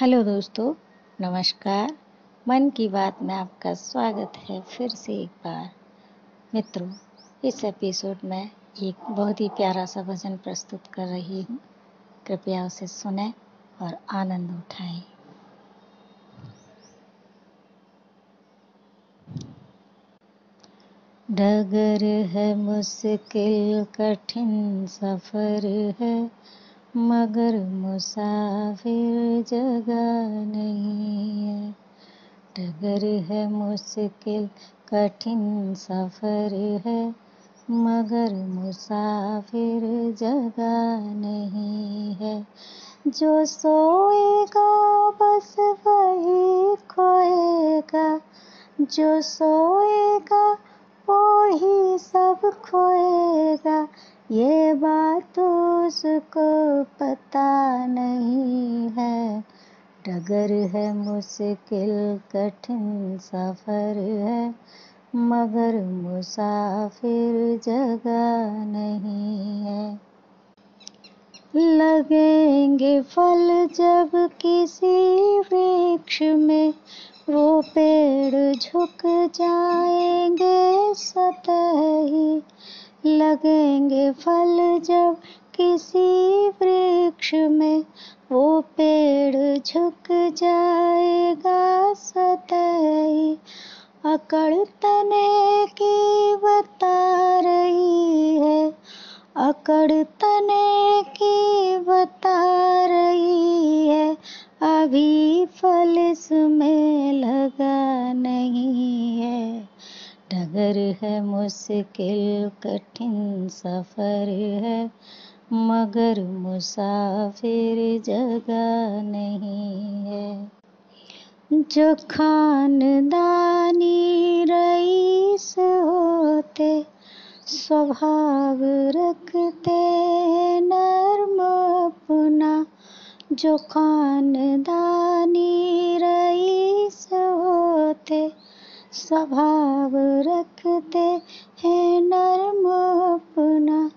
Hello दोस्तों, नमस्कार। मन की बात में आपका स्वागत है फिर से एक बार। मित्रों, इस एपिसोड में एक बहुत ही प्यारा सा भजन प्रस्तुत कर रही हूँ। कृपया उसे सुने और आनंद उठाएँ। डगर है, मुश्किल, कठिन सफ़र है। मगर मुसाफिर जगह नहीं है। डगर है मुश्किल, कठिन सफ़र है। मगर मुसाफिर जगह नहीं है। जो सोएगा, बस वही खोएगा। जो सोएगा, वो ही सब खोएगा। ये बात उसको पता नहीं है। डगर है, मुश्किल, कठिन सफ़र है। मगर मुसाफिर जगह नहीं है। लगेंगे फल जब किसी वृक्ष में। वो पेड़ झुक जाएँगे सतह। ही लगेंगे फल जब किसी वृक्ष में वो पेड़ झुक जाएगा सतही अकड़ डगर है, मुश्किल कठिन सफ़र है, मगर मुसाफिर जगह नहीं है। जो खानदानी रईस होते, स्वभाव रखते नर्म अपना। जो खानदानी रईस स्वभाव रखते हैं नर्म अपना।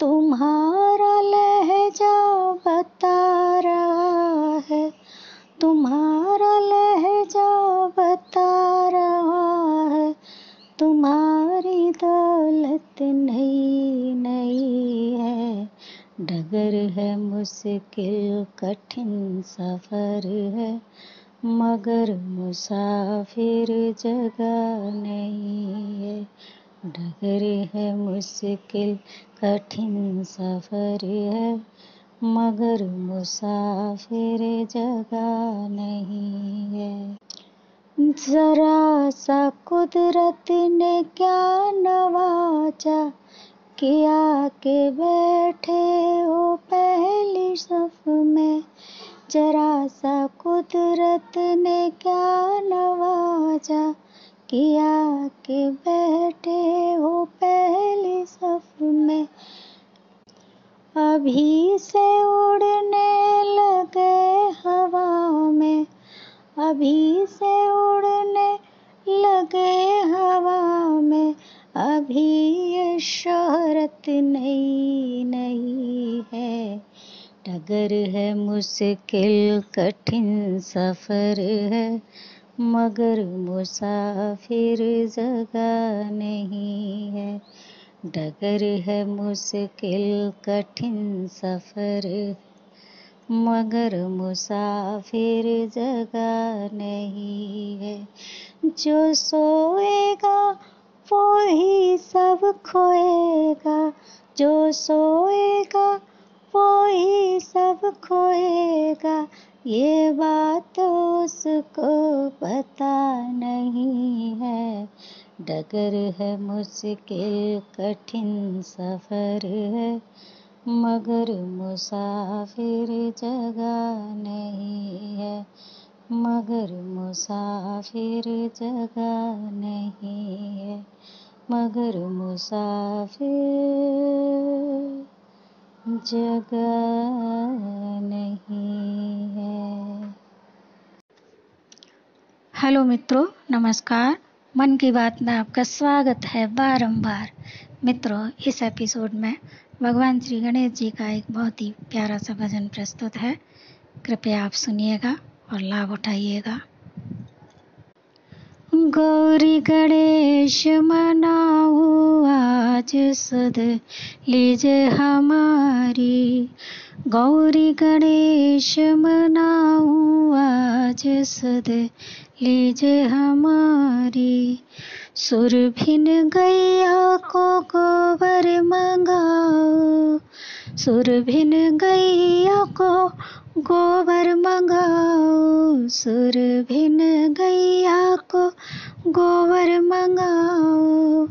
तुम्हारा लहजा बता रहा है। तुम्हारा लहजा बता रहा है। तुम्हारी दौलत नहीं नई है। डगर है मुश्किल, कठिन सफ़र है। मगर मुसाफिर जगह नहीं है। डगर है मुश्किल, कठिन सफ़र है। मगर मुसाफिर जगह नहीं है। जरा सा कुदरत ने क्या नवाजा किया के बैठे हो पहली सफ में। जरा सा कुदरत ने क्या नवाजा? किया के बैठे हो पहले सफ में अभी से उड़ने लगे हवा में। अभी से उड़ने लगे हवा में। अभी ये शहरत नहीं नहीं डगर है मुश्किल, कठिन सफ़र है, मगर मुसाफिर जगह नहीं है। डगर है मुश्किल, कठिन सफ़र मगर मुसाफिर जगह नहीं है। जो सोएगा, वो ही सब खोएगा। जो सोएगा ही सब खोएगा, ये बात उसको पता नहीं है। डगर है मुश्किल, कठिन सफ़र है, मगर मुसाफिर जगह नहीं है। मगर मुसाफिर जगह नहीं है, मगर मुसाफिर जगह नहीं है। हेलो मित्रों, नमस्कार। मन की बात में आपका स्वागत है बारंबार। मित्रों, इस एपिसोड में भगवान श्री गणेश जी का एक बहुत ही प्यारा सा भजन प्रस्तुत है। कृपया आप सुनिएगा और लाभ उठाइएगा। गौरी गणेश मनाओ आज सुध लीजे हमारी। गौरी गणेश मनाओ आज सुध लीजे हमारी। सुरभिन गैया को गोबर मंगाओ। सुरभिन गैया को गोबर मंगाओ। सुरभिन गैया को गोबर मंगाओ,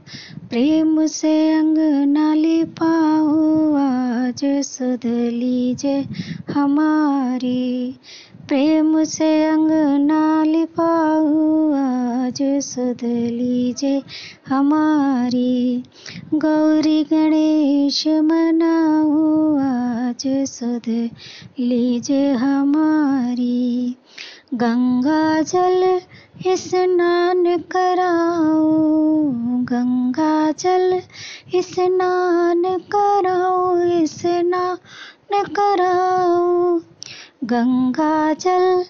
प्रेम से अंग अंगना लिपाओ, आज सुध लीजे हमारी, प्रेम से अंग अंगना लिपाओ, आज सुध लीजे हमारी, गौरी गणेश मनाओ, आज सुध लीजे हमारी, गंगा जल स्नान कराओ, गंगा जल स्नान कराओ स्नान कराओ, गंगा जल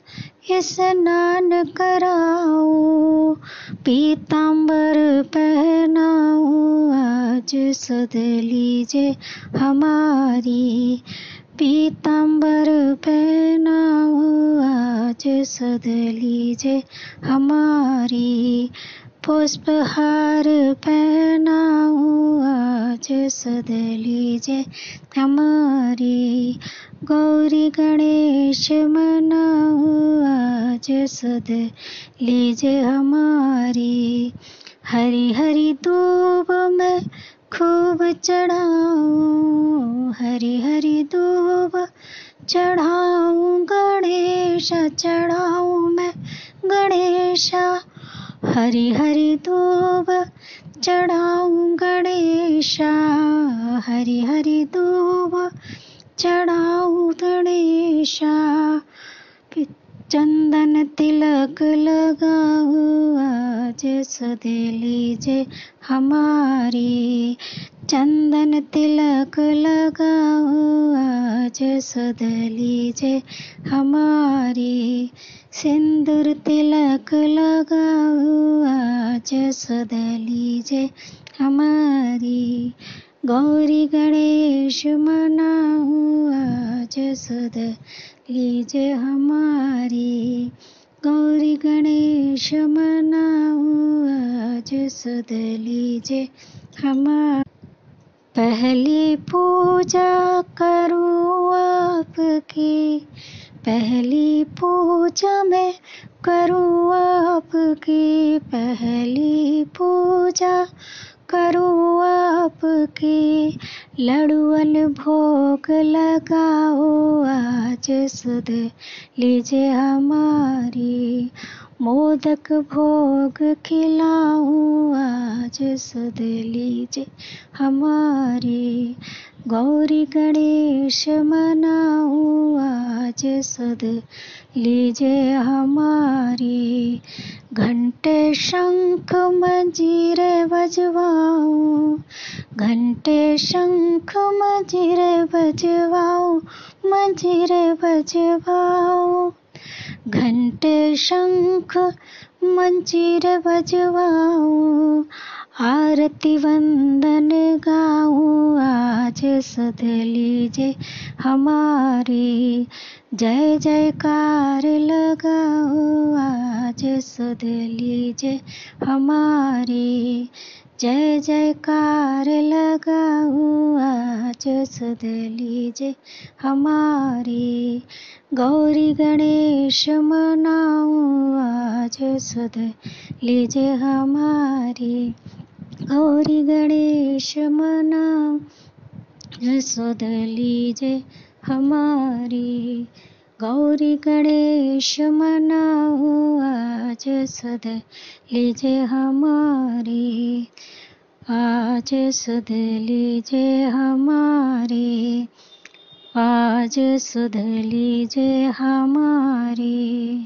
स्नान कराओ पीताम्बर पहनाओ, आज सद लीजे हमारी पीताम्बर पहनाओ। आज सद लीजे हमारी पुष्पहार पहनाओ आज सद लीजे हमारी गौरी गणेश मनाओ आज सद लीजे हमारी हरी हरी दूब में खूब चढ़ाऊं हरी हरी दूब चढ़ाऊं, गणेश चढ़ाऊं मैं, गणेशा हरी हरी दूब चढ़ाऊं, गणेशा हरी हरी दूब चढ़ाऊं, गणेशा चंदन तिलक लगाओ आज सदे लीजे हमारी। चंदन तिलक लगाओ आज सद लीजे हमारी। सिंदूर तिलक लगाओ आज सद लीजे हमारी। गौरी गणेश मनाओ आज सद लीजे हमारी। गौरी गणेश मनाओ आज सद लीजे हमारी। पहली पूजा करूँ आपकी, पहली पूजा मैं करूँ आपकी। पहली पूजा करूँ आपकी। लड़ुअल भोग लगाओ आज सुध। लीजिए हमारी मोदक भोग खिलाऊं आज सुध। लीजिए हमारी गौरी गणेश मनाऊं आज सुध। लीजिए हमारी घंटे शंख मंजीरे बजवाऊं। घंटे शंख मंजीरे बजवाओ मंजीरे बजवाओ घंटे शंख मंजीरे बजवाओ आरती वंदन गाऊं, आज सद लीजे हमारी। जय जयकार लगाओ आज सद लीजे हमारी। जय जयकार लगाओ आज सद लीजे हमारी। गौरी गणेश मनाओ आज सद लीजे हमारी। गौरी गणेश मनाओ सुध लीजे हमारी। गौरी गणेश मनाओ आज सुध लीजे हमारी। आज सुध लीजे हमारी। आज सुध लीजे हमारी।